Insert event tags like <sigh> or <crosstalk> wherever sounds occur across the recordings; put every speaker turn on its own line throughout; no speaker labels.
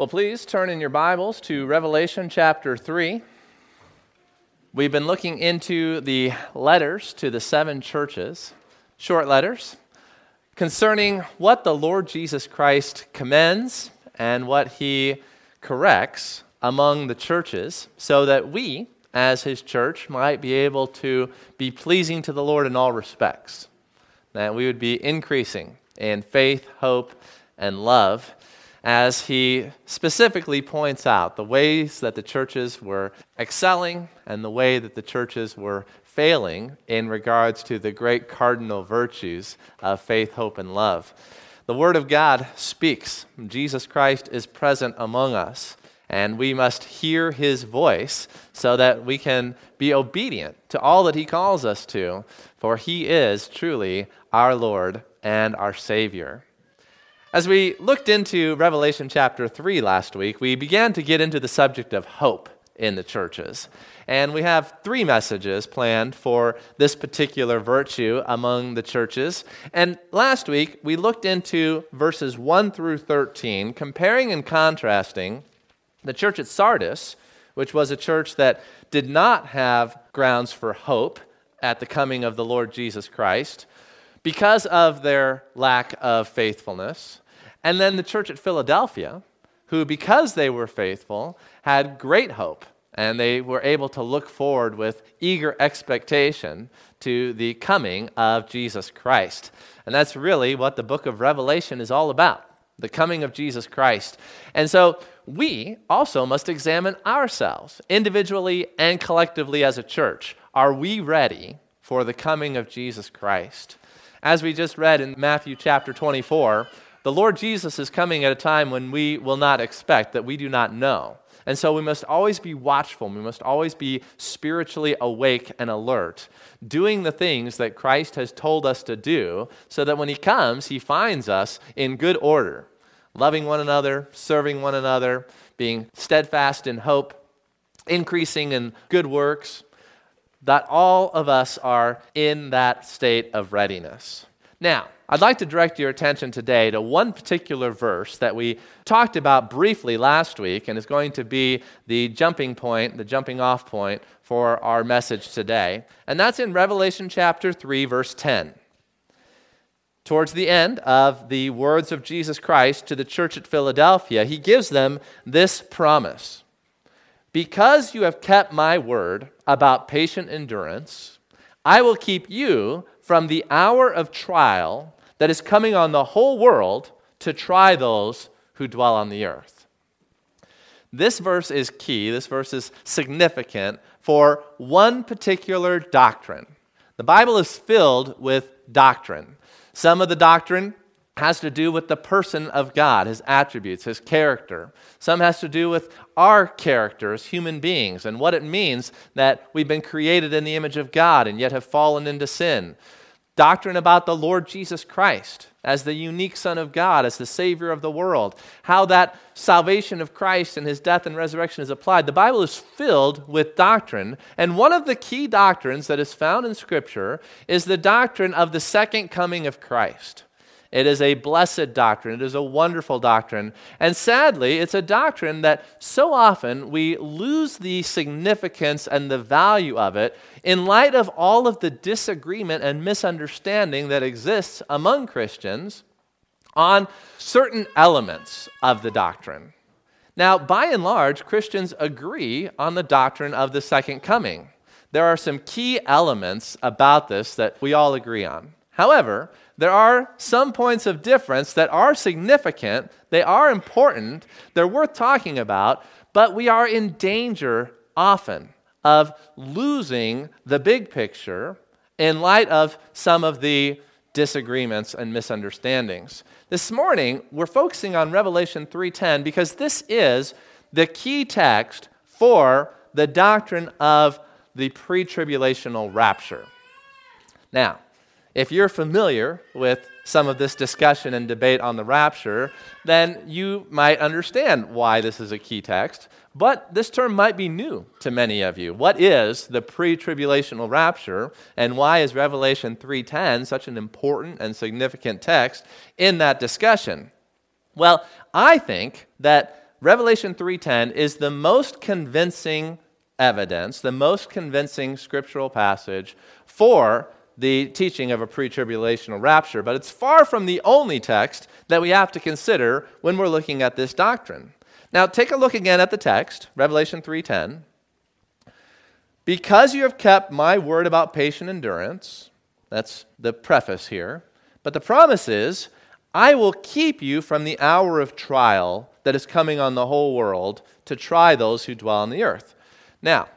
Well, please turn in your Bibles to Revelation chapter 3. We've been looking into the letters to the seven churches, short letters, concerning what the Lord Jesus Christ commends and what he corrects among the churches, so that we, as his church, might be able to be pleasing to the Lord in all respects. That we would be increasing in faith, hope, and love as he specifically points out the ways that the churches were excelling and the way that the churches were failing in regards to the great cardinal virtues of faith, hope, and love. The Word of God speaks. Jesus Christ is present among us, and we must hear his voice so that we can be obedient to all that he calls us to, for he is truly our Lord and our Savior. As we looked into Revelation chapter 3 last week, we began to get into the subject of hope in the churches. And we have three messages planned for this particular virtue among the churches. And last week, we looked into verses 1 through 13, comparing and contrasting the church at Sardis, which was a church that did not have grounds for hope at the coming of the Lord Jesus Christ because of their lack of faithfulness. And then the church at Philadelphia, who, because they were faithful, had great hope. And they were able to look forward with eager expectation to the coming of Jesus Christ. And that's really what the book of Revelation is all about the coming of Jesus Christ. And so we also must examine ourselves, individually and collectively as a church. Are we ready for the coming of Jesus Christ? As we just read in Matthew chapter 24, the Lord Jesus is coming at a time when we will not expect, that we do not know. And so we must always be watchful. We must always be spiritually awake and alert, doing the things that Christ has told us to do, so that when He comes, He finds us in good order, loving one another, serving one another, being steadfast in hope, increasing in good works, that all of us are in that state of readiness. Now, I'd like to direct your attention today to one particular verse that we talked about briefly last week and is going to be the jumping point, the jumping off point for our message today. And that's in Revelation chapter 3, verse 10. Towards the end of the words of Jesus Christ to the church at Philadelphia, he gives them this promise Because you have kept my word about patient endurance, I will keep you from the hour of trial that is coming on the whole world to try those who dwell on the earth. This verse is key, this verse is significant for one particular doctrine. The Bible is filled with doctrine. Some of the doctrine has to do with the person of God, his attributes, his character. Some has to do with our character as human beings and what it means that we've been created in the image of God and yet have fallen into sin doctrine about the Lord Jesus Christ as the unique Son of God, as the Savior of the world, how that salvation of Christ and his death and resurrection is applied. The Bible is filled with doctrine, and one of the key doctrines that is found in Scripture is the doctrine of the second coming of Christ. It is a blessed doctrine. It is a wonderful doctrine. And sadly, it's a doctrine that so often we lose the significance and the value of it in light of all of the disagreement and misunderstanding that exists among Christians on certain elements of the doctrine. Now, by and large, Christians agree on the doctrine of the second coming. There are some key elements about this that we all agree on. However, there are some points of difference that are significant, they are important, they're worth talking about, but we are in danger often of losing the big picture in light of some of the disagreements and misunderstandings. This morning, we're focusing on Revelation 3:10 because this is the key text for the doctrine of the pre-tribulational rapture. Now, if you're familiar with some of this discussion and debate on the rapture, then you might understand why this is a key text. But this term might be new to many of you. What is the pre-tribulational rapture and why is Revelation 3:10 such an important and significant text in that discussion? Well, I think that Revelation 3:10 is the most convincing evidence, the most convincing scriptural passage for the teaching of a pre tribulational rapture, but it's far from the only text that we have to consider when we're looking at this doctrine. Now, take a look again at the text, Revelation 3:10. Because you have kept my word about patient endurance, that's the preface here, but the promise is, I will keep you from the hour of trial that is coming on the whole world to try those who dwell on the earth. Now,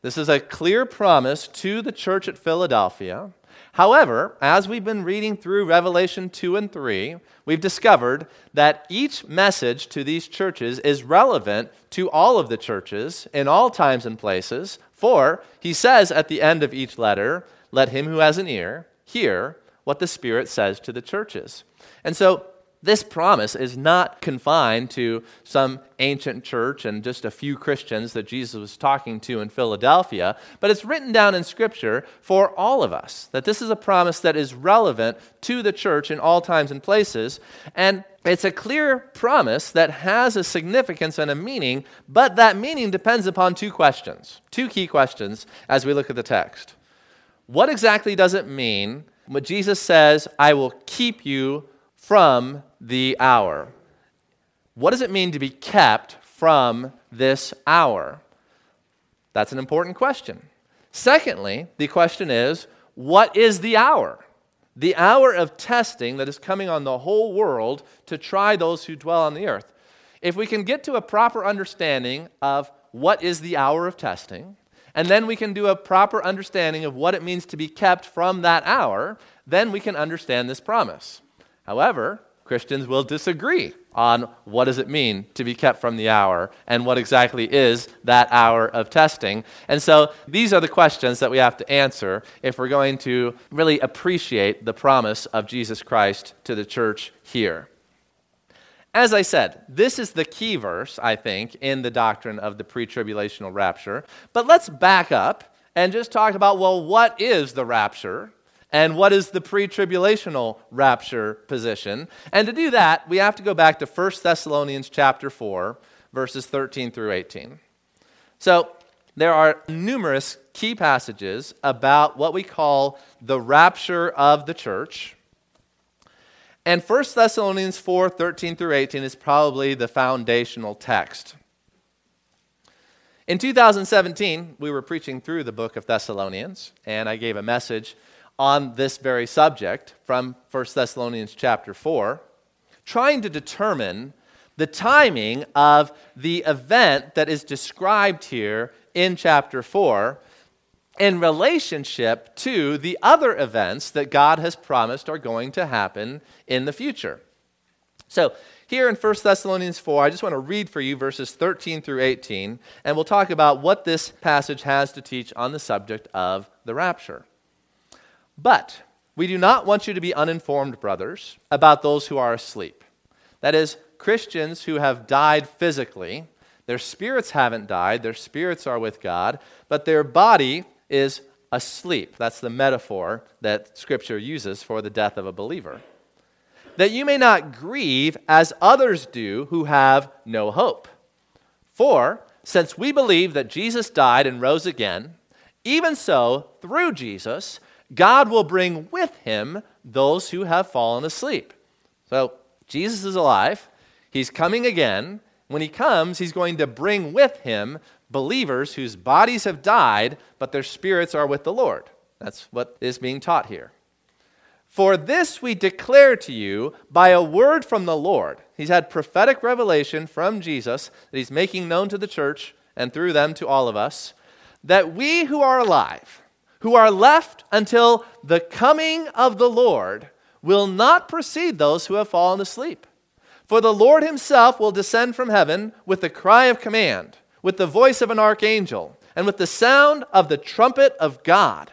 this is a clear promise to the church at Philadelphia However, as we've been reading through Revelation 2 and 3, we've discovered that each message to these churches is relevant to all of the churches in all times and places. For he says at the end of each letter, Let him who has an ear hear what the Spirit says to the churches. And so this promise is not confined to some ancient church and just a few Christians that Jesus was talking to in Philadelphia, but it's written down in Scripture for all of us. That this is a promise that is relevant to the church in all times and places. And it's a clear promise that has a significance and a meaning, but that meaning depends upon two questions, two key questions as we look at the text. What exactly does it mean when Jesus says, I will keep you from the hour. What does it mean to be kept from this hour? That's an important question. Secondly, the question is what is the hour? The hour of testing that is coming on the whole world to try those who dwell on the earth. If we can get to a proper understanding of what is the hour of testing, and then we can do a proper understanding of what it means to be kept from that hour, then we can understand this promise. However, Christians will disagree on what does it mean to be kept from the hour and what exactly is that hour of testing. And so these are the questions that we have to answer if we're going to really appreciate the promise of Jesus Christ to the church here. As I said, this is the key verse, I think, in the doctrine of the pre tribulational rapture. But let's back up and just talk about well, what is the rapture? And what is the pre tribulational rapture position. And to do that, we have to go back to 1 Thessalonians chapter 4, verses 13 through 18. So there are numerous key passages about what we call the rapture of the church. And 1 Thessalonians 4 13 through 18 is probably the foundational text. In 2017, we were preaching through the book of Thessalonians, and I gave a message on this very subject from 1 Thessalonians chapter 4, trying to determine the timing of the event that is described here in chapter 4 in relationship to the other events that God has promised are going to happen in the future. So, here in 1 Thessalonians 4, I just want to read for you verses 13 through 18, and we'll talk about what this passage has to teach on the subject of the rapture. But we do not want you to be uninformed, brothers, about those who are asleep. That is, Christians who have died physically. Their spirits haven't died, their spirits are with God, but their body is asleep. That's the metaphor that Scripture uses for the death of a believer. That you may not grieve as others do who have no hope. For, since we believe that Jesus died and rose again, even so, through Jesus, God will bring with him those who have fallen asleep. So, Jesus is alive. He's coming again. When he comes, he's going to bring with him believers whose bodies have died, but their spirits are with the Lord. That's what is being taught here. For this we declare to you by a word from the Lord. He's had prophetic revelation from Jesus that he's making known to the church and through them to all of us that we who are alive, who are left until the coming of the Lord will not precede those who have fallen asleep. For the Lord himself will descend from heaven with the cry of command, with the voice of an archangel, and with the sound of the trumpet of God.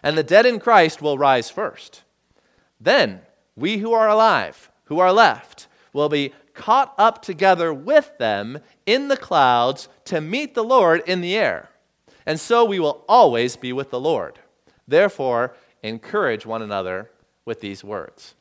And the dead in Christ will rise first. Then we who are alive, who are left, will be caught up together with them in the clouds to meet the Lord in the air and so we will always be with the Lord. Therefore, encourage one another with these words.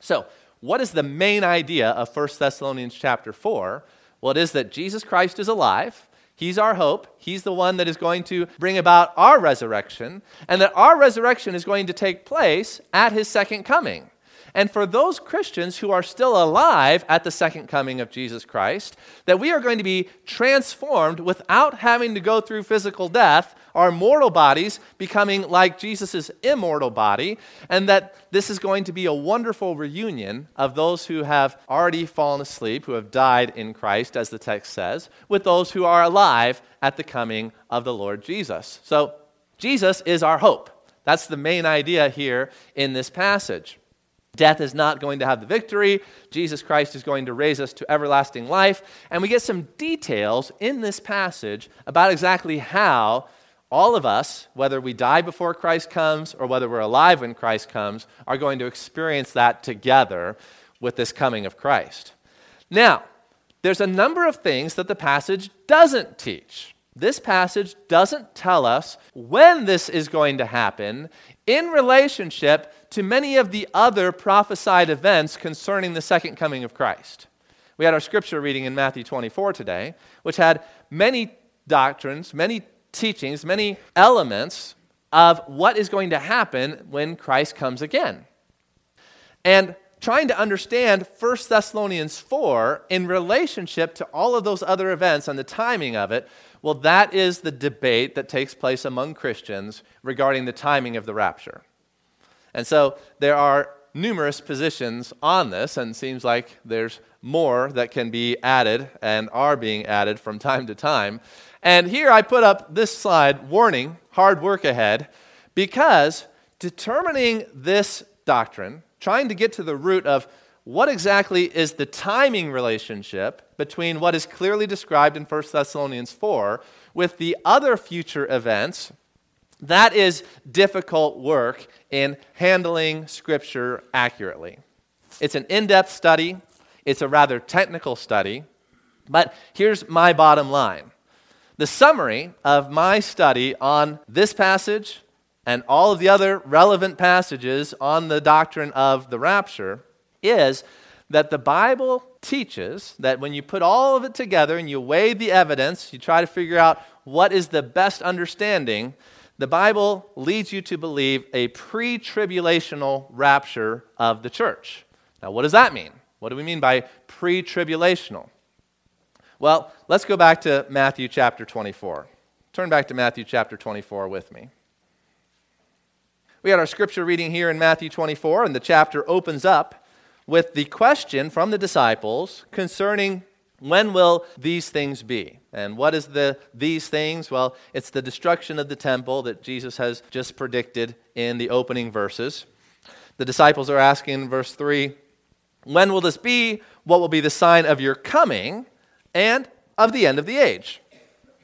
So, what is the main idea of 1 Thessalonians chapter 4? Well, it is that Jesus Christ is alive. He's our hope. He's the one that is going to bring about our resurrection, and that our resurrection is going to take place at his second coming. And for those Christians who are still alive at the second coming of Jesus Christ, that we are going to be transformed without having to go through physical death, our mortal bodies becoming like Jesus' immortal body, and that this is going to be a wonderful reunion of those who have already fallen asleep, who have died in Christ, as the text says, with those who are alive at the coming of the Lord Jesus. So, Jesus is our hope. That's the main idea here in this passage. Death is not going to have the victory. Jesus Christ is going to raise us to everlasting life. And we get some details in this passage about exactly how all of us, whether we die before Christ comes or whether we're alive when Christ comes, are going to experience that together with this coming of Christ. Now, there's a number of things that the passage doesn't teach. This passage doesn't tell us when this is going to happen in relationship to many of the other prophesied events concerning the second coming of Christ. We had our scripture reading in Matthew 24 today, which had many doctrines, many teachings, many elements of what is going to happen when Christ comes again. And trying to understand 1 Thessalonians 4 in relationship to all of those other events and the timing of it, well, that is the debate that takes place among Christians regarding the timing of the rapture. And so there are numerous positions on this, and seems like there's more that can be added and are being added from time to time. And here I put up this slide warning, hard work ahead, because determining this doctrine, trying to get to the root of what exactly is the timing relationship between what is clearly described in 1 Thessalonians 4 with the other future events that is difficult work in handling Scripture accurately. It's an in depth study, it's a rather technical study, but here's my bottom line. The summary of my study on this passage and all of the other relevant passages on the doctrine of the rapture is that the Bible teaches that when you put all of it together and you weigh the evidence, you try to figure out what is the best understanding, the Bible leads you to believe a pre tribulational rapture of the church. Now, what does that mean? What do we mean by pre tribulational? Well, let's go back to Matthew chapter 24. Turn back to Matthew chapter 24 with me. We had our scripture reading here in Matthew 24, and the chapter opens up with the question from the disciples concerning when will these things be? And what is the these things? Well, it's the destruction of the temple that Jesus has just predicted in the opening verses. The disciples are asking in verse 3, when will this be? What will be the sign of your coming and of the end of the age?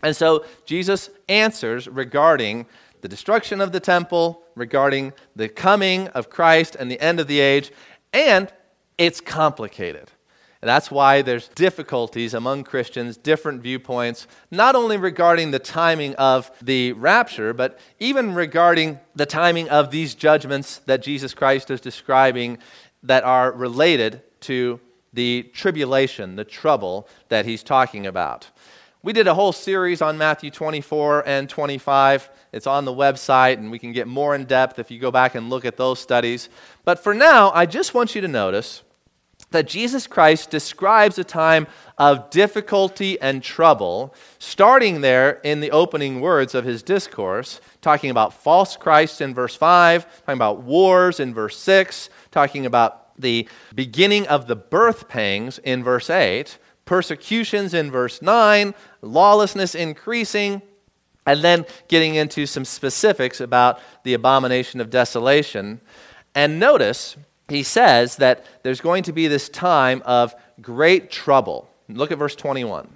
And so Jesus answers regarding the destruction of the temple, regarding the coming of Christ and the end of the age, and it's complicated. That's why there's difficulties among Christians, different viewpoints, not only regarding the timing of the rapture, but even regarding the timing of these judgments that Jesus Christ is describing that are related to the tribulation, the trouble that he's talking about. We did a whole series on Matthew 24 and 25. It's on the website, and we can get more in depth if you go back and look at those studies. But for now, I just want you to notice that Jesus Christ describes a time of difficulty and trouble, starting there in the opening words of his discourse, talking about false Christs in verse 5, talking about wars in verse 6, talking about the beginning of the birth pangs in verse 8, persecutions in verse 9, lawlessness increasing, and then getting into some specifics about the abomination of desolation. And notice he says that there's going to be this time of great trouble. Look at verse 21.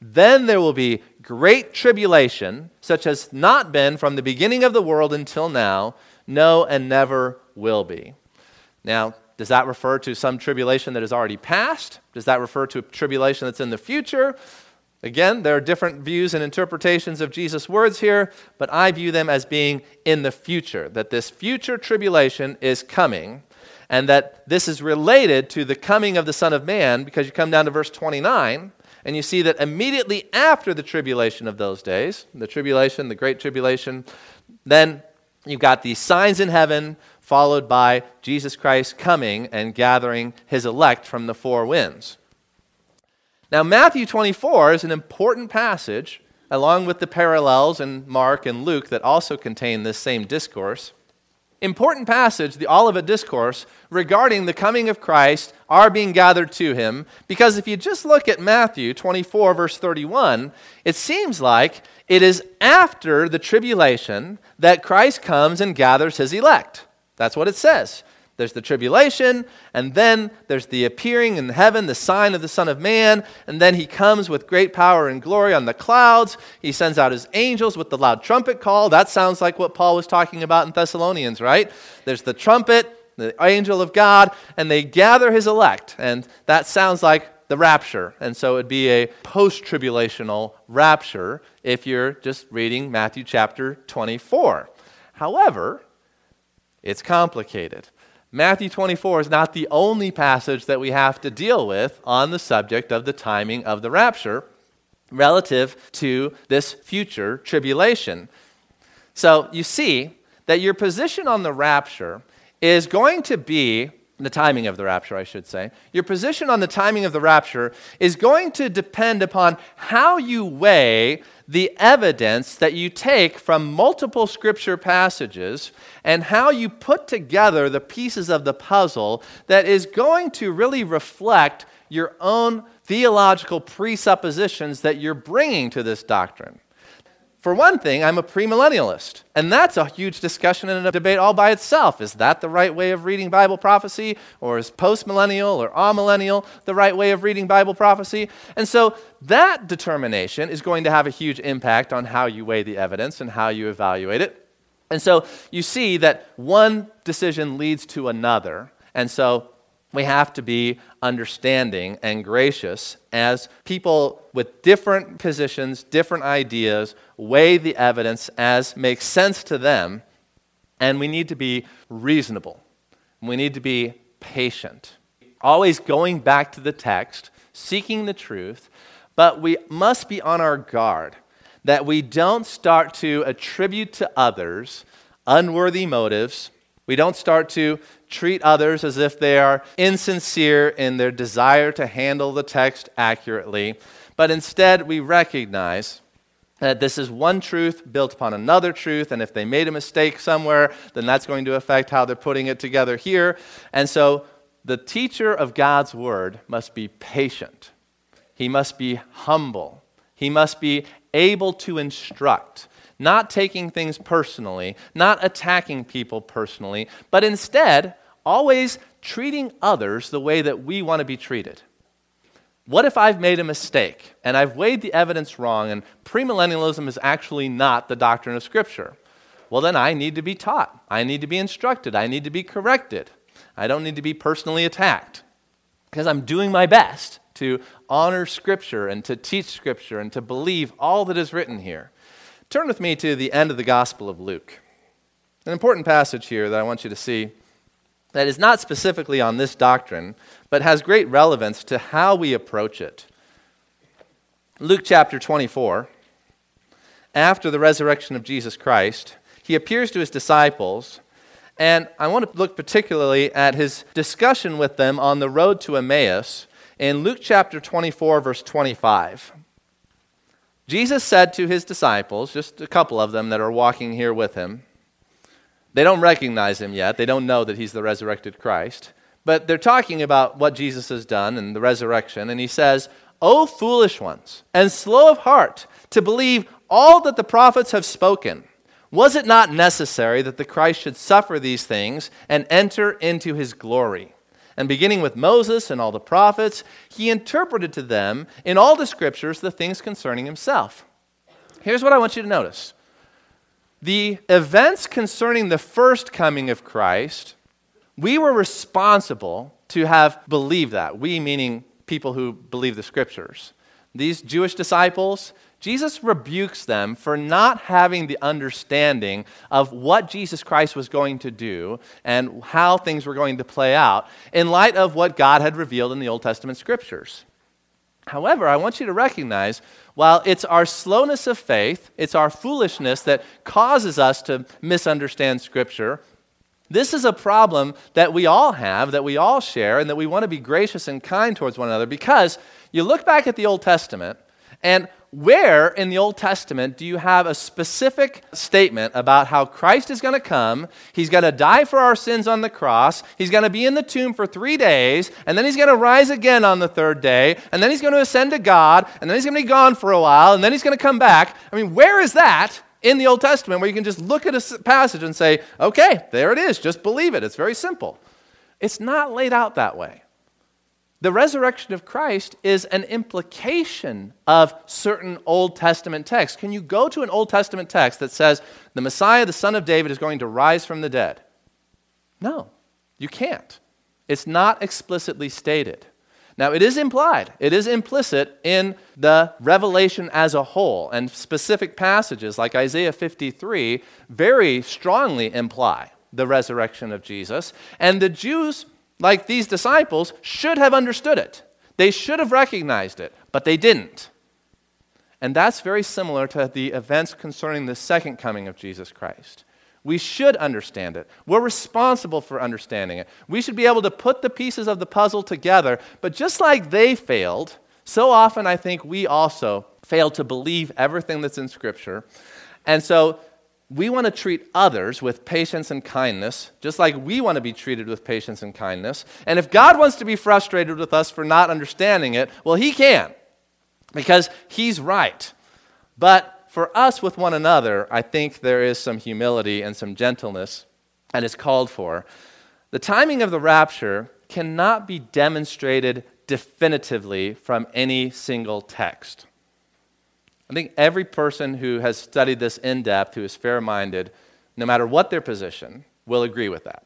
Then there will be great tribulation, such as not been from the beginning of the world until now, no, and never will be. Now, does that refer to some tribulation that has already passed? Does that refer to a tribulation that's in the future? Again, there are different views and interpretations of Jesus' words here, but I view them as being in the future, that this future tribulation is coming and that this is related to the coming of the Son of Man because you come down to verse 29, And you see that immediately after the tribulation of those days, the tribulation, the great tribulation, then you've got these signs in heaven, followed by Jesus Christ coming and gathering his elect from the four winds. Now, Matthew 24 is an important passage, along with the parallels in Mark and Luke that also contain this same discourse important passage, the Olivet Discourse, regarding the coming of Christ, are being gathered to him. Because if you just look at Matthew 24, verse 31, it seems like it is after the tribulation that Christ comes and gathers his elect. That's what it says. There's the tribulation, and then there's the appearing in heaven, the sign of the Son of Man, and then he comes with great power and glory on the clouds. He sends out his angels with the loud trumpet call. That sounds like what Paul was talking about in Thessalonians, right? There's the trumpet, the angel of God, and they gather his elect, and that sounds like the rapture. And so it'd be a post tribulational rapture if you're just reading Matthew chapter 24. However, it's complicated. Matthew 24 is not the only passage that we have to deal with on the subject of the timing of the rapture relative to this future tribulation. So you see that your position on the rapture is going to be the timing of the rapture, I should say. Your position on the timing of the rapture is going to depend upon how you weigh the evidence that you take from multiple scripture passages and how you put together the pieces of the puzzle that is going to really reflect your own theological presuppositions that you're bringing to this doctrine. For one thing, I'm a premillennialist, and that's a huge discussion and a debate all by itself. Is that the right way of reading Bible prophecy, or is postmillennial or amillennial the right way of reading Bible prophecy? And so that determination is going to have a huge impact on how you weigh the evidence and how you evaluate it. And so you see that one decision leads to another. And so we have to be understanding and gracious as people with different positions, different ideas, weigh the evidence as makes sense to them. And we need to be reasonable. We need to be patient. Always going back to the text, seeking the truth, but we must be on our guard that we don't start to attribute to others unworthy motives. We don't start to treat others as if they are insincere in their desire to handle the text accurately, but instead we recognize that this is one truth built upon another truth, and if they made a mistake somewhere, then that's going to affect how they're putting it together here. And so the teacher of God's word must be patient, he must be humble, he must be able to instruct not taking things personally, not attacking people personally, but instead always treating others the way that we want to be treated. What if I've made a mistake and I've weighed the evidence wrong and premillennialism is actually not the doctrine of Scripture? Well, then I need to be taught. I need to be instructed. I need to be corrected. I don't need to be personally attacked because I'm doing my best to honor Scripture and to teach Scripture and to believe all that is written here. Turn with me to the end of the Gospel of Luke. An important passage here that I want you to see that is not specifically on this doctrine, but has great relevance to how we approach it. Luke chapter 24, after the resurrection of Jesus Christ, he appears to his disciples, and I want to look particularly at his discussion with them on the road to Emmaus in Luke chapter 24, verse 25. Jesus said to his disciples, just a couple of them that are walking here with him, they don't recognize him yet. They don't know that he's the resurrected Christ. But they're talking about what Jesus has done and the resurrection. And he says, O foolish ones, and slow of heart to believe all that the prophets have spoken. Was it not necessary that the Christ should suffer these things and enter into his glory? And beginning with Moses and all the prophets, he interpreted to them in all the scriptures the things concerning himself. Here's what I want you to notice the events concerning the first coming of Christ, we were responsible to have believed that. We, meaning people who believe the scriptures. These Jewish disciples, Jesus rebukes them for not having the understanding of what Jesus Christ was going to do and how things were going to play out in light of what God had revealed in the Old Testament scriptures. However, I want you to recognize while it's our slowness of faith, it's our foolishness that causes us to misunderstand Scripture, this is a problem that we all have, that we all share, and that we want to be gracious and kind towards one another because you look back at the Old Testament, and where in the Old Testament do you have a specific statement about how Christ is going to come? He's going to die for our sins on the cross. He's going to be in the tomb for three days, and then he's going to rise again on the third day, and then he's going to ascend to God, and then he's going to be gone for a while, and then he's going to come back. I mean, where is that in the Old Testament where you can just look at a passage and say, okay, there it is, just believe it? It's very simple. It's not laid out that way. The resurrection of Christ is an implication of certain Old Testament texts. Can you go to an Old Testament text that says the Messiah, the son of David, is going to rise from the dead? No, you can't. It's not explicitly stated. Now, it is implied, it is implicit in the revelation as a whole, and specific passages like Isaiah 53 very strongly imply the resurrection of Jesus. And the Jews like these disciples, should have understood it. They should have recognized it, but they didn't. And that's very similar to the events concerning the second coming of Jesus Christ. We should understand it. We're responsible for understanding it. We should be able to put the pieces of the puzzle together. But just like they failed, so often I think we also fail to believe everything that's in Scripture. And so we want to treat others with patience and kindness, just like we want to be treated with patience and kindness. And if God wants to be frustrated with us for not understanding it, well, He can, because He's right. But for us with one another, I think there is some humility and some gentleness, and it's called for. The timing of the rapture cannot be demonstrated definitively from any single text. I think every person who has studied this in depth, who is fair minded, no matter what their position, will agree with that.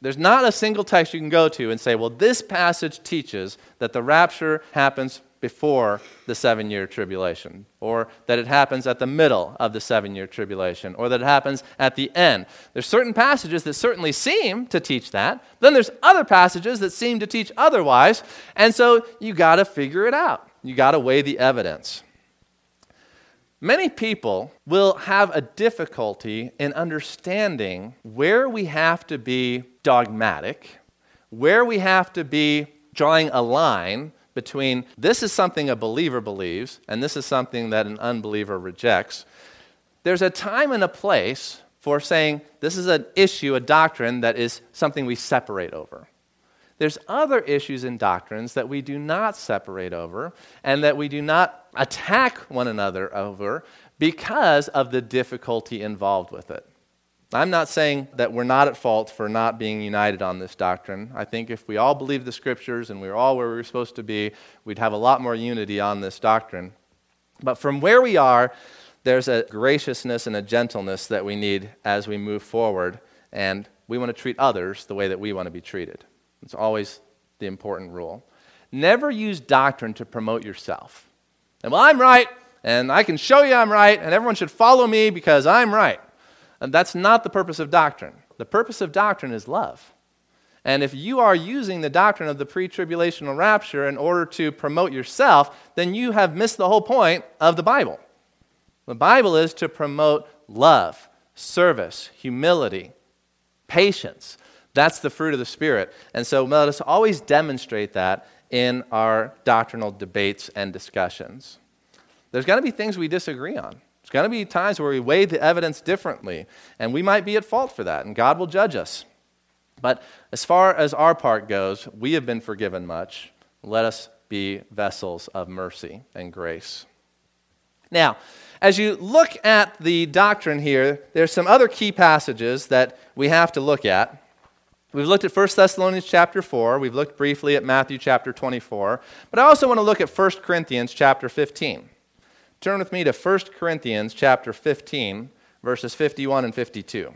There's not a single text you can go to and say, well, this passage teaches that the rapture happens before the seven year tribulation, or that it happens at the middle of the seven year tribulation, or that it happens at the end. There's certain passages that certainly seem to teach that. Then there's other passages that seem to teach otherwise. And so you got to figure it out. You got to weigh the evidence. Many people will have a difficulty in understanding where we have to be dogmatic, where we have to be drawing a line between this is something a believer believes and this is something that an unbeliever rejects. There's a time and a place for saying this is an issue, a doctrine that is something we separate over. There's other issues and doctrines that we do not separate over and that we do not attack one another over because of the difficulty involved with it. I'm not saying that we're not at fault for not being united on this doctrine. I think if we all believed the scriptures and we were all where we were supposed to be, we'd have a lot more unity on this doctrine. But from where we are, there's a graciousness and a gentleness that we need as we move forward, and we want to treat others the way that we want to be treated. It's always the important rule. Never use doctrine to promote yourself. And well, I'm right, and I can show you I'm right, and everyone should follow me because I'm right. And that's not the purpose of doctrine. The purpose of doctrine is love. And if you are using the doctrine of the pre tribulational rapture in order to promote yourself, then you have missed the whole point of the Bible. The Bible is to promote love, service, humility, patience, that's the fruit of the Spirit. And so let us always demonstrate that in our doctrinal debates and discussions. There's going to be things we disagree on. There's going to be times where we weigh the evidence differently, and we might be at fault for that, and God will judge us. But as far as our part goes, we have been forgiven much. Let us be vessels of mercy and grace. Now, as you look at the doctrine here, there's some other key passages that we have to look at. We've looked at 1 Thessalonians chapter 4. We've looked briefly at Matthew chapter 24. But I also want to look at 1 Corinthians chapter 15. Turn with me to 1 Corinthians chapter 15, verses 51 and 52.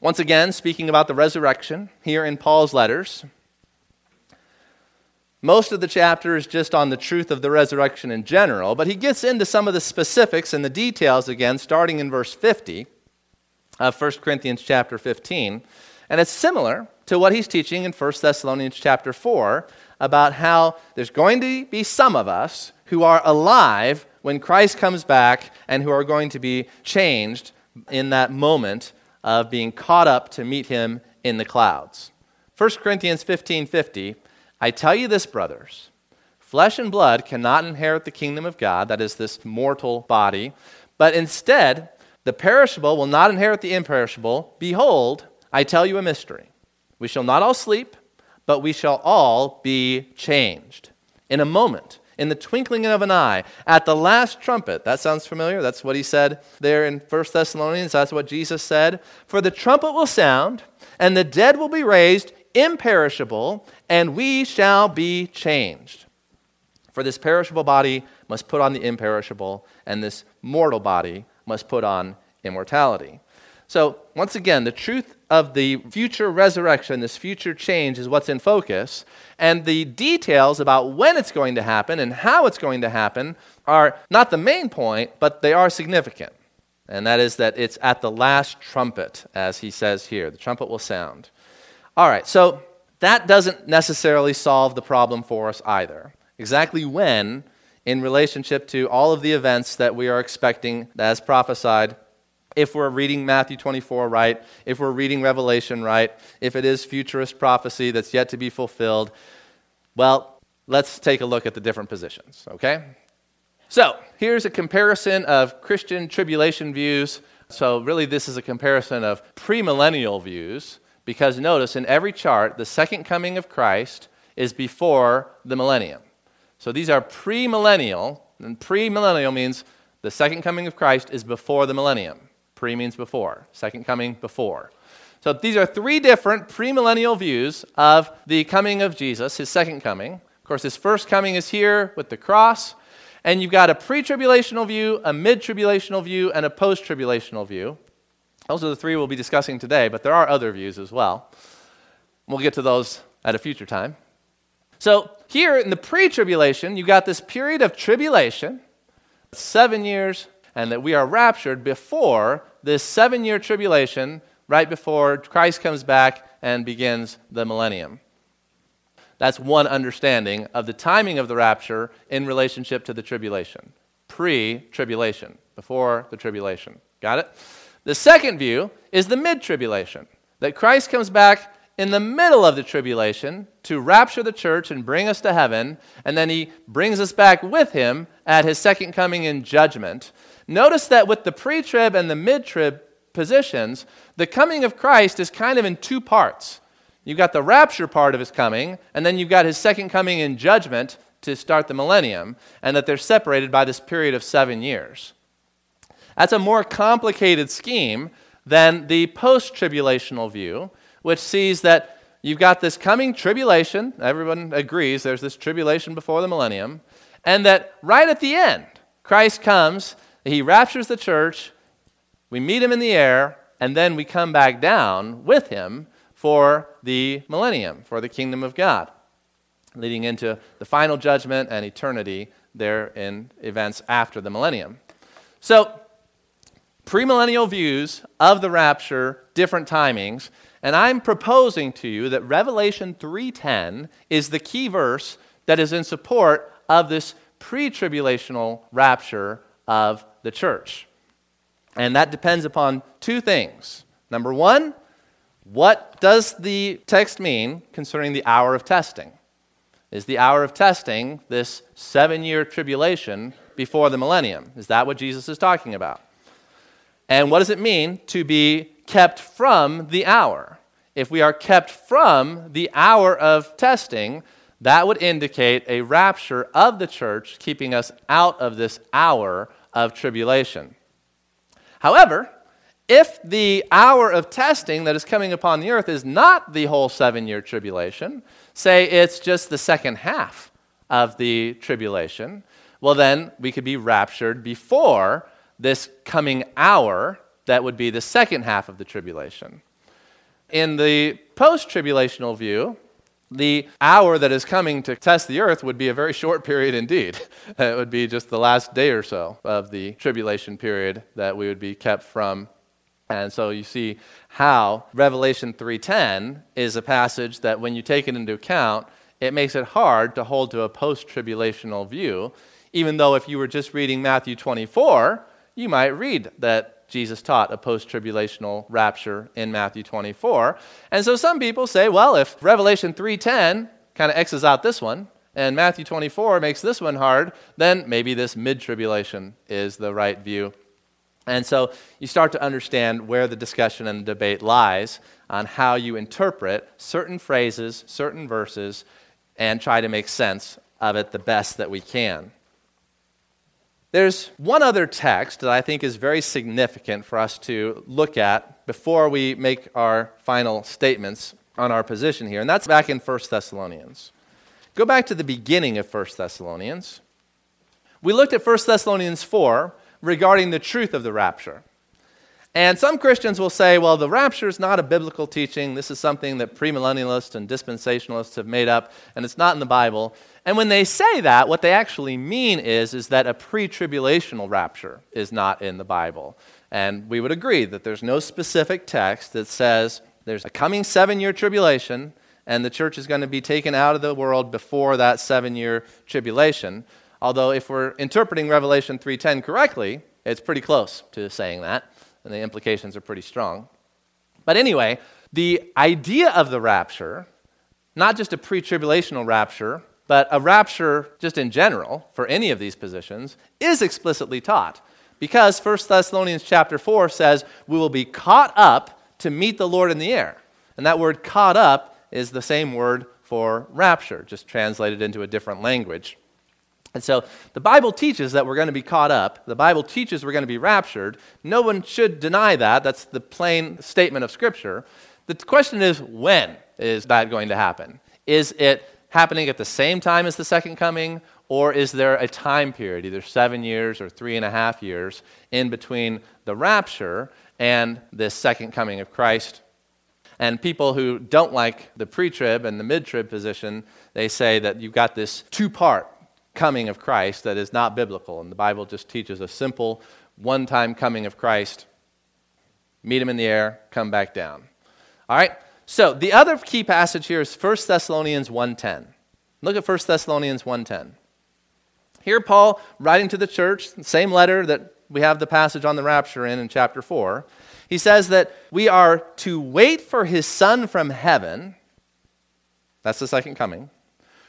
Once again, speaking about the resurrection here in Paul's letters. Most of the chapter is just on the truth of the resurrection in general, but he gets into some of the specifics and the details again, starting in verse 50 Uh, of 1 Corinthians chapter 15. And it's similar to what he's teaching in 1 Thessalonians chapter 4 about how there's going to be some of us who are alive when Christ comes back and who are going to be changed in that moment of being caught up to meet him in the clouds. 1 Corinthians 15:50 I tell you this brothers flesh and blood cannot inherit the kingdom of God that is this mortal body but instead the perishable will not inherit the imperishable behold I tell you a mystery we shall not all sleep but we shall all be changed in a moment in the twinkling of an eye, at the last trumpet. That sounds familiar? That's what he said there in 1 Thessalonians. That's what Jesus said. For the trumpet will sound, and the dead will be raised imperishable, and we shall be changed. For this perishable body must put on the imperishable, and this mortal body must put on immortality. So, once again, the truth of the future resurrection, this future change, is what's in focus. And the details about when it's going to happen and how it's going to happen are not the main point, but they are significant. And that is that it's at the last trumpet, as he says here. The trumpet will sound. All right, so that doesn't necessarily solve the problem for us either. Exactly when, in relationship to all of the events that we are expecting as prophesied if we're reading Matthew 24 right, if we're reading Revelation right, if it is futurist prophecy that's yet to be fulfilled, well, let's take a look at the different positions, okay? So, here's a comparison of Christian tribulation views. So, really, this is a comparison of premillennial views because notice in every chart, the second coming of Christ is before the millennium. So, these are premillennial, and premillennial means the second coming of Christ is before the millennium. Pre means before, second coming before. So these are three different premillennial views of the coming of Jesus, his second coming. Of course, his first coming is here with the cross, and you've got a pre tribulational view, a mid tribulational view, and a post tribulational view. Those are the three we'll be discussing today, but there are other views as well. We'll get to those at a future time. So, here in the pre tribulation, you've got this period of tribulation, seven years, and that we are raptured before this seven year tribulation right before Christ comes back and begins the millennium. That's one understanding of the timing of the rapture in relationship to the tribulation. Pre tribulation, before the tribulation. Got it? The second view is the mid tribulation, that Christ comes back in the middle of the tribulation to rapture the church and bring us to heaven, and then he brings us back with him at his second coming in judgment. Notice that with the pre trib and the mid trib positions, the coming of Christ is kind of in two parts. You've got the rapture part of his coming, and then you've got his second coming in judgment to start the millennium, and that they're separated by this period of seven years. That's a more complicated scheme than the post tribulational view, which sees that you've got this coming tribulation. Everyone agrees there's this tribulation before the millennium, and that right at the end, Christ comes he raptures the church, we meet him in the air, and then we come back down with him for the millennium, for the kingdom of God, leading into the final judgment and eternity there in events after the millennium. So, premillennial views of the rapture, different timings, and I'm proposing to you that Revelation 3:10 is the key verse that is in support of this pre-tribulational rapture of the church. And that depends upon two things. Number one, what does the text mean concerning the hour of testing? Is the hour of testing this seven year tribulation before the millennium? Is that what Jesus is talking about? And what does it mean to be kept from the hour? If we are kept from the hour of testing, that would indicate a rapture of the church, keeping us out of this hour of tribulation. However, if the hour of testing that is coming upon the earth is not the whole seven year tribulation, say it's just the second half of the tribulation, well, then we could be raptured before this coming hour that would be the second half of the tribulation. In the post tribulational view, the hour that is coming to test the earth would be a very short period indeed. <laughs> it would be just the last day or so of the tribulation period that we would be kept from And so you see how Revelation 3:10 is a passage that when you take it into account, it makes it hard to hold to a post-tribulational view, even though if you were just reading Matthew 24, you might read that Jesus taught a post-tribulational rapture in Matthew 24. And so some people say, well, if Revelation 3:10 kind of X's out this one, and Matthew 24 makes this one hard, then maybe this mid tribulation is the right view. And so you start to understand where the discussion and the debate lies on how you interpret certain phrases, certain verses, and try to make sense of it the best that we can. There's one other text that I think is very significant for us to look at before we make our final statements on our position here, and that's back in 1 Thessalonians. Go back to the beginning of 1 Thessalonians. We looked at 1 Thessalonians 4 regarding the truth of the rapture. And some Christians will say, well, the rapture is not a biblical teaching. This is something that premillennialists and dispensationalists have made up, and it's not in the Bible. And when they say that, what they actually mean is, is that a pre tribulational rapture is not in the Bible. And we would agree that there's no specific text that says there's a coming seven year tribulation, and the church is going to be taken out of the world before that seven year tribulation. Although, if we're interpreting Revelation 3:10 correctly, it's pretty close to saying that, and the implications are pretty strong. But anyway, the idea of the rapture, not just a pre tribulational rapture, but a rapture just in general for any of these positions, is explicitly taught. Because 1 Thessalonians chapter 4 says, We will be caught up to meet the Lord in the air. And that word caught up is the same word for rapture, just translated into a different language. And so the Bible teaches that we're going to be caught up. The Bible teaches we're going to be raptured. No one should deny that. That's the plain statement of Scripture. The question is, when is that going to happen? Is it happening at the same time as the second coming, or is there a time period, either seven years or three and a half years, in between the rapture and this second coming of Christ? And people who don't like the pre trib and the mid trib position, they say that you've got this two part coming of Christ that is not biblical. And the Bible just teaches a simple one time coming of Christ meet him in the air, come back down. All right? So, the other key passage here is 1 Thessalonians 1:10. Look at 1 Thessalonians 1:10. Here Paul writing to the church, same letter that we have the passage on the rapture in in chapter 4. He says that we are to wait for his son from heaven. That's the second coming.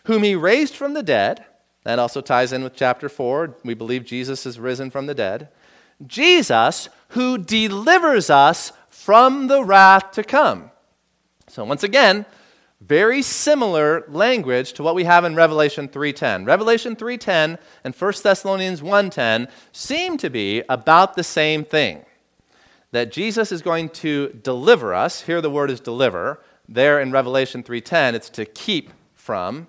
Whom he raised from the dead that also ties in with chapter 4. We believe Jesus is risen from the dead. Jesus, who delivers us from the wrath to come. So, once again, very similar language to what we have in Revelation 3:10. Revelation 3:10 and 1 Thessalonians 1:10 seem to be about the same thing. That Jesus is going to deliver us. Here the word is deliver. There in Revelation 3:10 it's to keep from,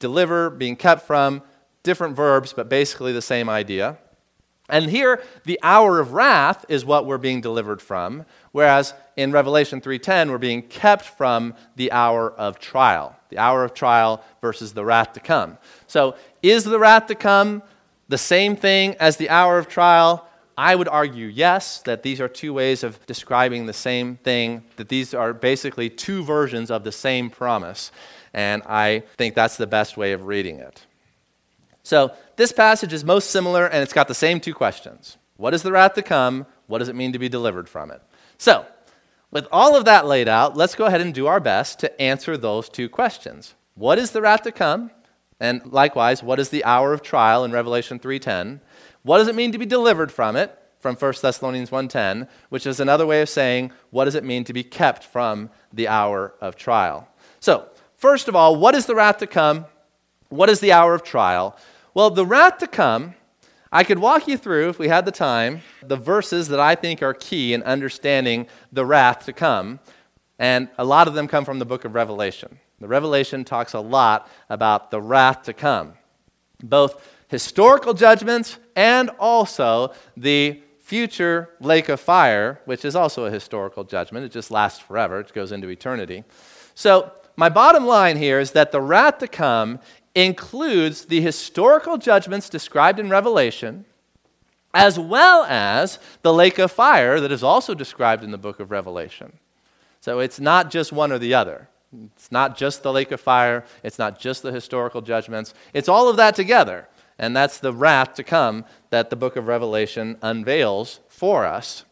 deliver being kept from, different verbs, but basically the same idea. And here, the hour of wrath is what we're being delivered from, whereas in Revelation 3:10 we're being kept from the hour of trial. The hour of trial versus the wrath to come. So, is the wrath to come the same thing as the hour of trial? I would argue yes, that these are two ways of describing the same thing, that these are basically two versions of the same promise. And I think that's the best way of reading it. So this passage is most similar, and it's got the same two questions What is the wrath to come? What does it mean to be delivered from it? So, with all of that laid out, let's go ahead and do our best to answer those two questions. What is the wrath to come? And likewise, what is the hour of trial in Revelation 3:10? What does it mean to be delivered from it? From 1 Thessalonians 1:10, which is another way of saying what does it mean to be kept from the hour of trial. So, first of all, what is the wrath to come? What is the hour of trial? Well, the wrath to come, I could walk you through, if we had the time, the verses that I think are key in understanding the wrath to come. And a lot of them come from the book of Revelation. The Revelation talks a lot about the wrath to come, both historical judgments and also the future lake of fire, which is also a historical judgment. It just lasts forever, it goes into eternity. So, my bottom line here is that the wrath to come includes the historical judgments described in Revelation as well as the lake of fire that is also described in the book of Revelation. So it's not just one or the other. It's not just the lake of fire, it's not just the historical judgments, it's all of that together. And that's the wrath to come that the book of Revelation unveils for us.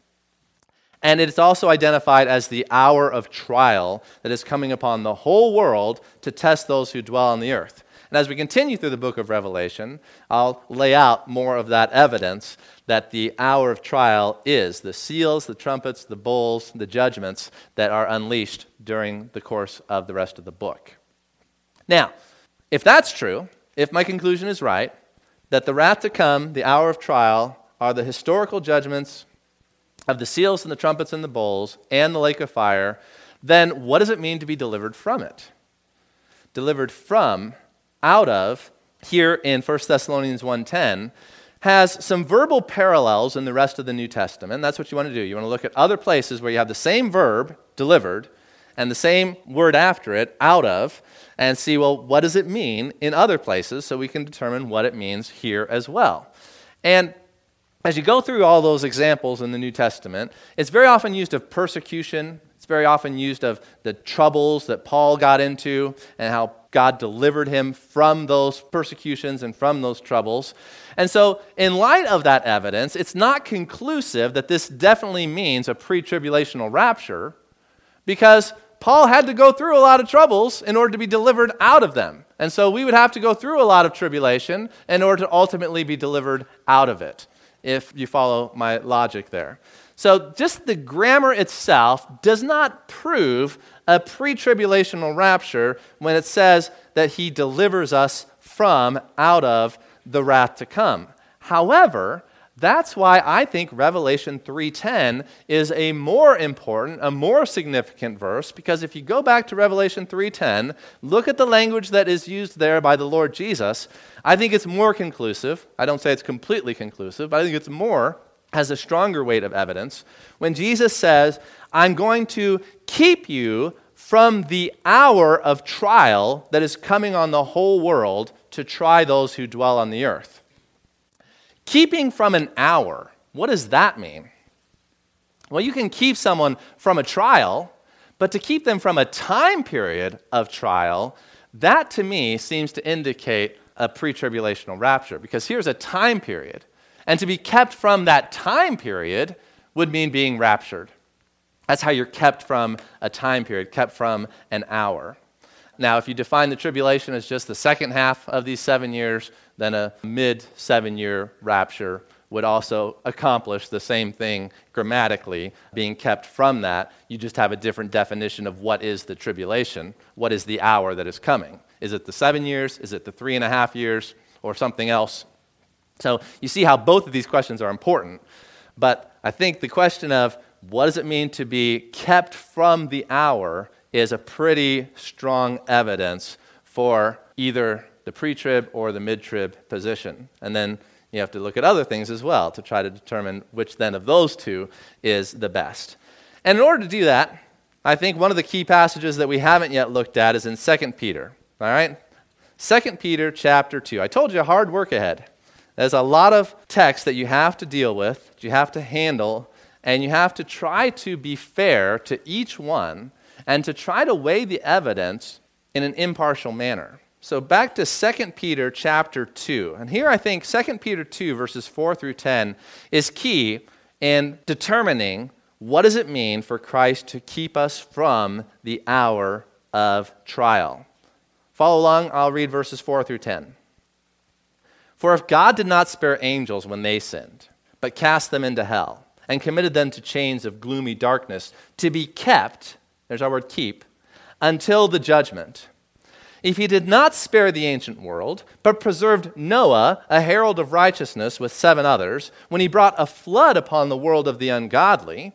And it's also identified as the hour of trial that is coming upon the whole world to test those who dwell on the earth. And as we continue through the book of Revelation, I'll lay out more of that evidence that the hour of trial is the seals, the trumpets, the bowls, the judgments that are unleashed during the course of the rest of the book. Now, if that's true, if my conclusion is right, that the wrath to come, the hour of trial, are the historical judgments of the seals and the trumpets and the bowls and the lake of fire, then what does it mean to be delivered from it? Delivered from out of here in 1 Thessalonians 1:10 has some verbal parallels in the rest of the New Testament. That's what you want to do. You want to look at other places where you have the same verb delivered and the same word after it out of and see well what does it mean in other places so we can determine what it means here as well. And as you go through all those examples in the New Testament, it's very often used of persecution, it's very often used of the troubles that Paul got into and how God delivered him from those persecutions and from those troubles. And so, in light of that evidence, it's not conclusive that this definitely means a pre tribulational rapture because Paul had to go through a lot of troubles in order to be delivered out of them. And so, we would have to go through a lot of tribulation in order to ultimately be delivered out of it, if you follow my logic there. So, just the grammar itself does not prove a pre tribulational rapture when it says that he delivers us from, out of the wrath to come. However, that's why I think Revelation 3:10 is a more important, a more significant verse because if you go back to Revelation 3:10, look at the language that is used there by the Lord Jesus, I think it's more conclusive. I don't say it's completely conclusive, but I think it's more has a stronger weight of evidence when Jesus says, I'm going to keep you from the hour of trial that is coming on the whole world to try those who dwell on the earth. Keeping from an hour, what does that mean? Well, you can keep someone from a trial, but to keep them from a time period of trial, that to me seems to indicate a pre tribulational rapture because here's a time period and to be kept from that time period would mean being raptured. That's how you're kept from a time period, kept from an hour. Now, if you define the tribulation as just the second half of these seven years, then a mid seven year rapture would also accomplish the same thing grammatically, being kept from that. You just have a different definition of what is the tribulation, what is the hour that is coming. Is it the seven years? Is it the three and a half years? Or something else? So you see how both of these questions are important. But I think the question of what does it mean to be kept from the hour is a pretty strong evidence for either the pre trib or the mid trib position. And then you have to look at other things as well to try to determine which then of those two is the best. And in order to do that, I think one of the key passages that we haven't yet looked at is in 2 Peter. All right? 2 Peter chapter 2. I told you hard work ahead. There's a lot of text that you have to deal with, you have to handle, and you have to try to be fair to each one and to try to weigh the evidence in an impartial manner. So back to 2 Peter chapter 2. And here I think 2 Peter 2 verses 4 through 10 is key in determining what does it mean for Christ to keep us from the hour of trial. Follow along, I'll read verses 4 through 10. For if God did not spare angels when they sinned, but cast them into hell, and committed them to chains of gloomy darkness to be kept, there's our word keep, until the judgment. If he did not spare the ancient world, but preserved Noah, a herald of righteousness, with seven others, when he brought a flood upon the world of the ungodly,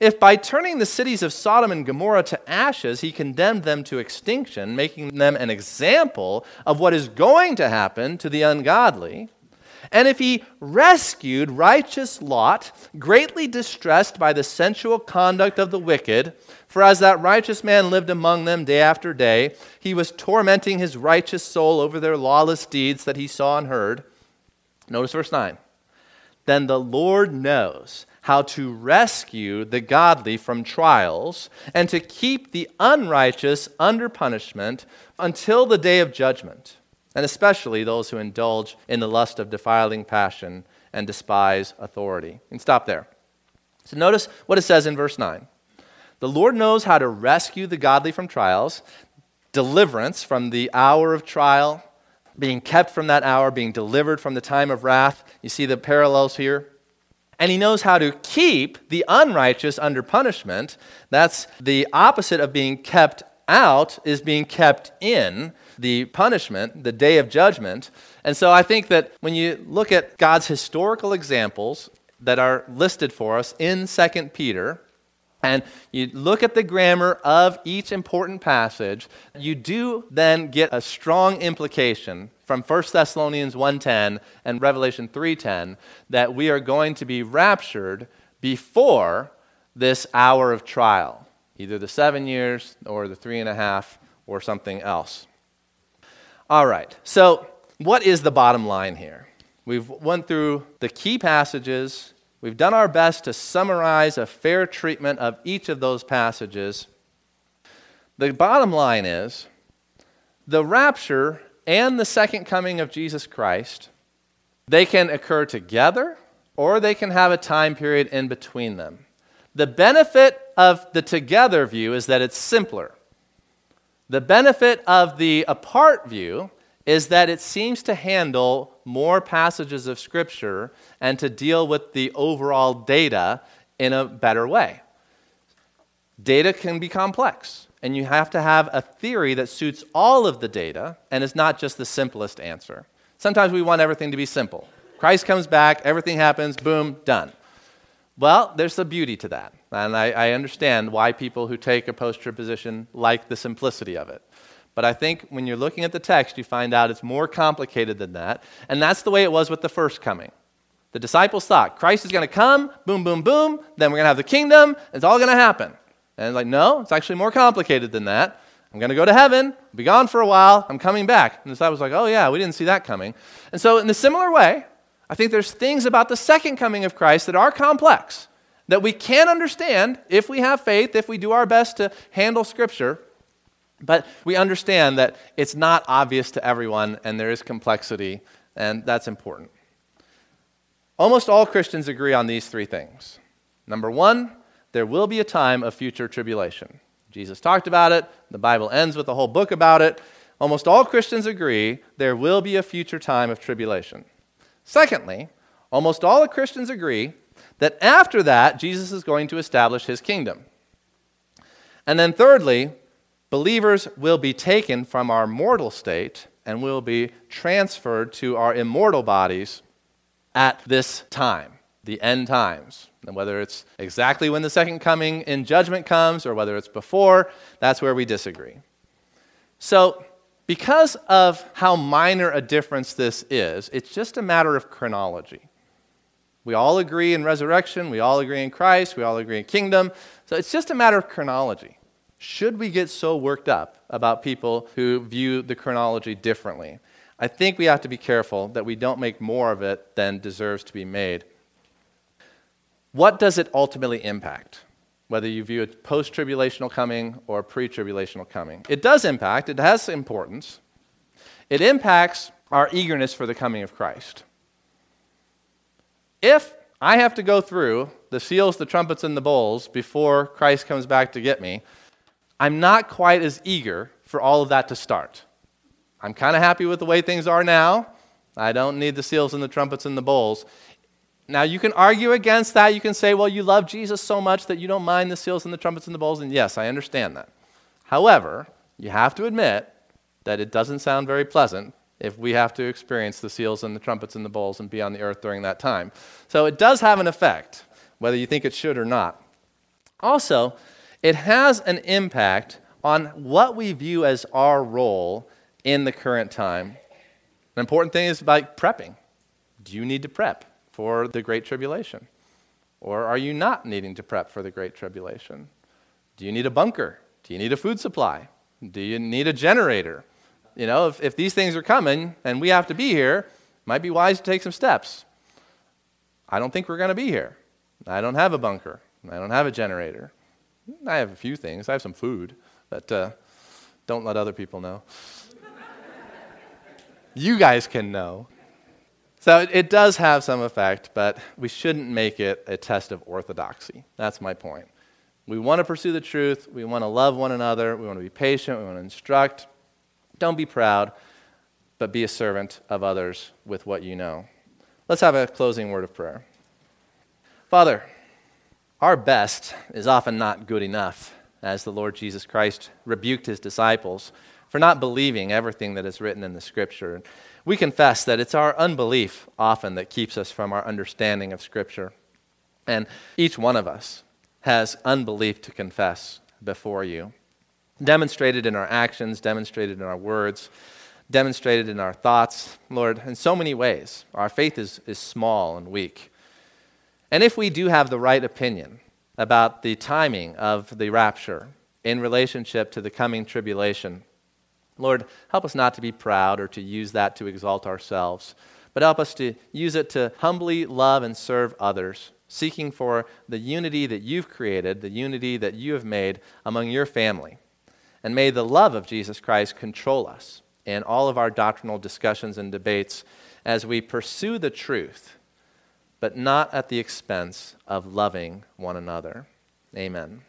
if by turning the cities of Sodom and Gomorrah to ashes, he condemned them to extinction, making them an example of what is going to happen to the ungodly, and if he rescued righteous Lot, greatly distressed by the sensual conduct of the wicked, for as that righteous man lived among them day after day, he was tormenting his righteous soul over their lawless deeds that he saw and heard. Notice verse 9. then the Lord knows how to rescue the godly from trials and to keep the unrighteous under punishment until the day of judgment, and especially those who indulge in the lust of defiling passion and despise authority. And stop there. So notice what it says in verse 9. The Lord knows how to rescue the godly from trials, deliverance from the hour of trial, being kept from that hour, being delivered from the time of wrath. You see the parallels here? And he knows how to keep the unrighteous under punishment. That's the opposite of being kept out, is being kept in the punishment, the day of judgment. And so I think that when you look at God's historical examples that are listed for us in 2 Peter, and you look at the grammar of each important passage, you do then get a strong implication from 1 Thessalonians 1:10 and Revelation 3:10 that we are going to be raptured before this hour of trial, either the seven years or the three and a half or something else. All right, so what is the bottom line here? We've went through the key passages We've done our best to summarize a fair treatment of each of those passages. The bottom line is the rapture and the second coming of Jesus Christ, they can occur together or they can have a time period in between them. The benefit of the together view is that it's simpler. The benefit of the apart view is that it seems to handle more passages of Scripture and to deal with the overall data in a better way. Data can be complex, and you have to have a theory that suits all of the data and is not just the simplest answer. Sometimes we want everything to be simple. Christ comes back, everything happens, boom, done. Well, there's a beauty to that. And I, I understand why people who take a post trib position like the simplicity of it. But I think when you're looking at the text, you find out it's more complicated than that. And that's the way it was with the first coming. The disciples thought Christ is going to come, boom, boom, boom, then we're going to have the kingdom, it's all going to happen. And like, no, it's actually more complicated than that. I'm going to go to heaven, be gone for a while, I'm coming back. And the disciples like, oh, yeah, we didn't see that coming. And so, in a similar way, I think there's things about the second coming of Christ that are complex, that we can understand if we have faith, if we do our best to handle Scripture. But we understand that it's not obvious to everyone and there is complexity, and that's important. Almost all Christians agree on these three things. Number one, there will be a time of future tribulation. Jesus talked about it, the Bible ends with a whole book about it. Almost all Christians agree there will be a future time of tribulation. Secondly, almost all the Christians agree that after that, Jesus is going to establish his kingdom. And then thirdly, believers will be taken from our mortal state and will be transferred to our immortal bodies at this time, the end times. And whether it's exactly when the second coming in judgment comes or whether it's before, that's where we disagree. So, because of how minor a difference this is, it's just a matter of chronology. We all agree in resurrection, we all agree in Christ, we all agree in kingdom. So it's just a matter of chronology. Should we get so worked up about people who view the chronology differently? I think we have to be careful that we don't make more of it than deserves to be made. What does it ultimately impact? Whether you view it post tribulational coming or pre tribulational coming. It does impact, it has importance. It impacts our eagerness for the coming of Christ. If I have to go through the seals, the trumpets, and the bowls before Christ comes back to get me, I'm not quite as eager for all of that to start. I'm kind of happy with the way things are now. I don't need the seals and the trumpets and the bowls. Now, you can argue against that. You can say, well, you love Jesus so much that you don't mind the seals and the trumpets and the bowls. And yes, I understand that. However, you have to admit that it doesn't sound very pleasant if we have to experience the seals and the trumpets and the bowls and be on the earth during that time. So it does have an effect, whether you think it should or not. Also, it has an impact on what we view as our role in the current time. An important thing is about prepping. Do you need to prep for the Great Tribulation? Or are you not needing to prep for the Great Tribulation? Do you need a bunker? Do you need a food supply? Do you need a generator? You know, if, if these things are coming and we have to be here, might be wise to take some steps. I don't think we're going to be here. I don't have a bunker. I don't have a generator. I have a few things. I have some food, but uh, don't let other people know. you guys can know. So it, does have some effect, but we shouldn't make it a test of orthodoxy. That's my point. We want to pursue the truth. We want to love one another. We want to be patient. We want to instruct. Don't be proud, but be a servant of others with what you know. Let's have a closing word of prayer. Father, our best is often not good enough, as the Lord Jesus Christ rebuked his disciples for not believing everything that is written in the Scripture. We confess that it's our unbelief often that keeps us from our understanding of Scripture. And each one of us has unbelief to confess before you, demonstrated in our actions, demonstrated in our words, demonstrated in our thoughts, Lord, in so many ways. Our faith is, is small and weak. And if we do have the right opinion about the timing of the rapture in relationship to the coming tribulation, Lord, help us not to be proud or to use that to exalt ourselves, but help us to use it to humbly love and serve others seeking for the unity that you've created, the unity that you have made among your family. And may the love of Jesus Christ control us in all of our doctrinal discussions and debates as we pursue the truth, but not at the expense of loving one another. Amen.